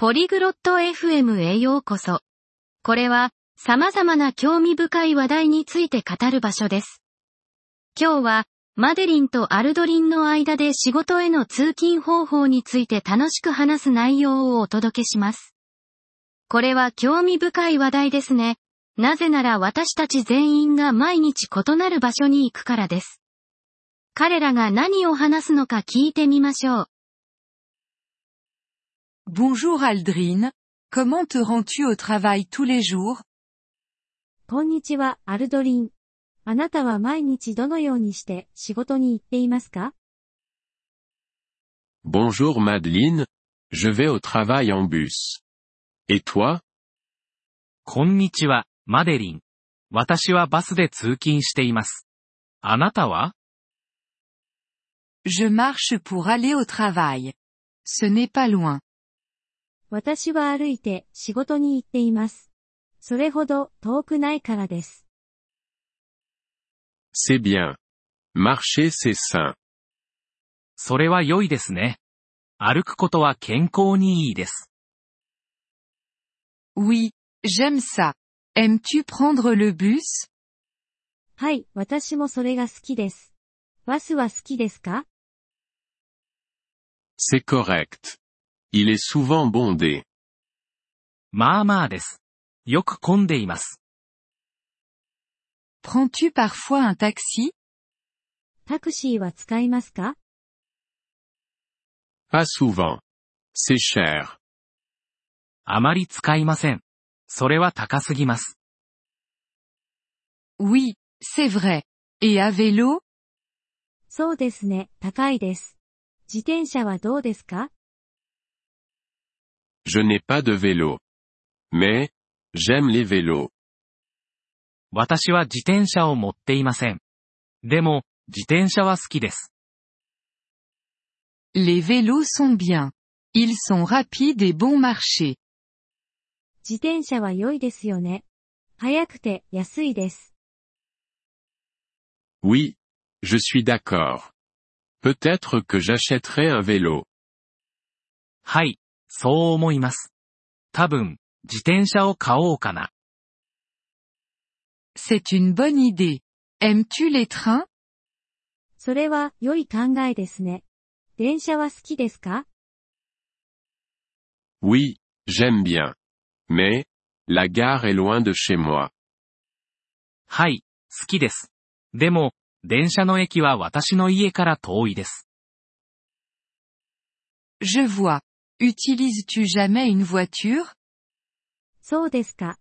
ポリグロット FM へようこそ。これは、様々な興味深い話題について語る場所です。今日は、マデリンとアルドリンの間で仕事への通勤方法について楽しく話す内容をお届けします。これは興味深い話題ですね。なぜなら私たち全員が毎日異なる場所に行くからです。彼らが何を話すのか聞いてみましょう。Bonjour Aldrine, comment te rends-tu au travail tous les jours こんにちは、アルドリン。あなたは毎日どのようにして仕事に行っていますか Bonjour Madeleine, je vais au travail en bus. Et toi こんにちは、マデリン。私はバスで通勤しています。あなたは Je marche pour aller au travail. Ce n'est pas loin. 私は歩いて仕事に行っています。それほど遠くないからです。C'est bien. Marcher c'est sain. それは良いですね。歩くことは健康にいいです。Oui, j'aime ça. Aimes-tu prendre le bus? はい、私もそれが好きです。バスは好きですか？C'est correct. Il est souvent bondé. まあまあです。よく混んでいます。Prends-tu parfois un taxi タクシーは使いますか Pas souvent. C'est cher. あまり使いません。それは高すぎます。Oui, c'est vrai. Et à vélo そうですね、高いです。自転車はどうですか Je n'ai pas de vélo. Mais, j'aime les vélos. 私は自転車を持っていません。でも、自転車は好きです。 Les vélos sont bien. Ils sont rapides et bon marché. 自転車は良いですよね。早くて安いです。 Oui, je suis d'accord. Peut-être que j'achèterai un vélo. はい、 そう思います。多分、自転車を買おうかな。C'est une bonne idée. Aimes-tu les trains それは良い考えですね。電車は好きですか Oui, j'aime bien. Mais, la gare est loin de chez moi. はい、好きです。でも、電車の駅は私の家から遠いです。Je vois. Utilises-tu jamais une voiture そうですか。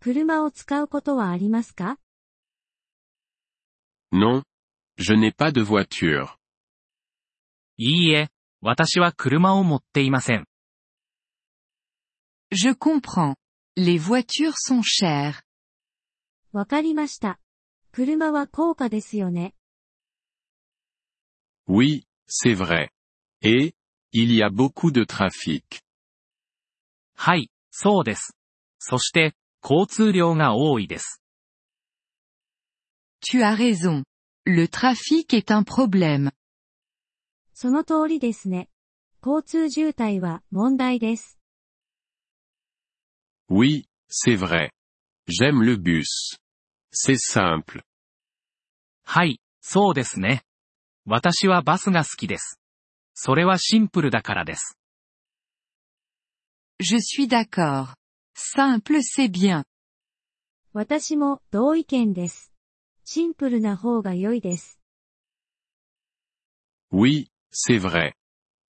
車を使うことはありますか Non. Je n'ai pas de voiture. いいえ、私は車を持っていません。 Je comprends. Les voitures sont chères. わかりました。車は高価ですよね。 Oui, c'est vrai. Et, il y a beaucoup de trafic. はい、そうです。そして、交通量が多いです。Tu as raison. Le trafic est un problème. その通りですね。交通渋滞は問題です。Oui, c'est vrai. J'aime le bus. C'est simple. はい、そうですね。私はバスが好きです。それはシンプルだからです。Je suis d'accord. Simple c'est bien. 私も同意見です。シンプルな方が良いです。Oui, c'est vrai.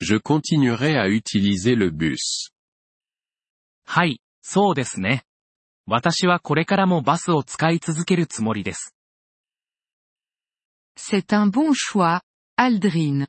Je continuerai à utiliser le bus. はい、そうですね。私はこれからもバスを使い続けるつもりです。C'est un bon choix, Aldrine.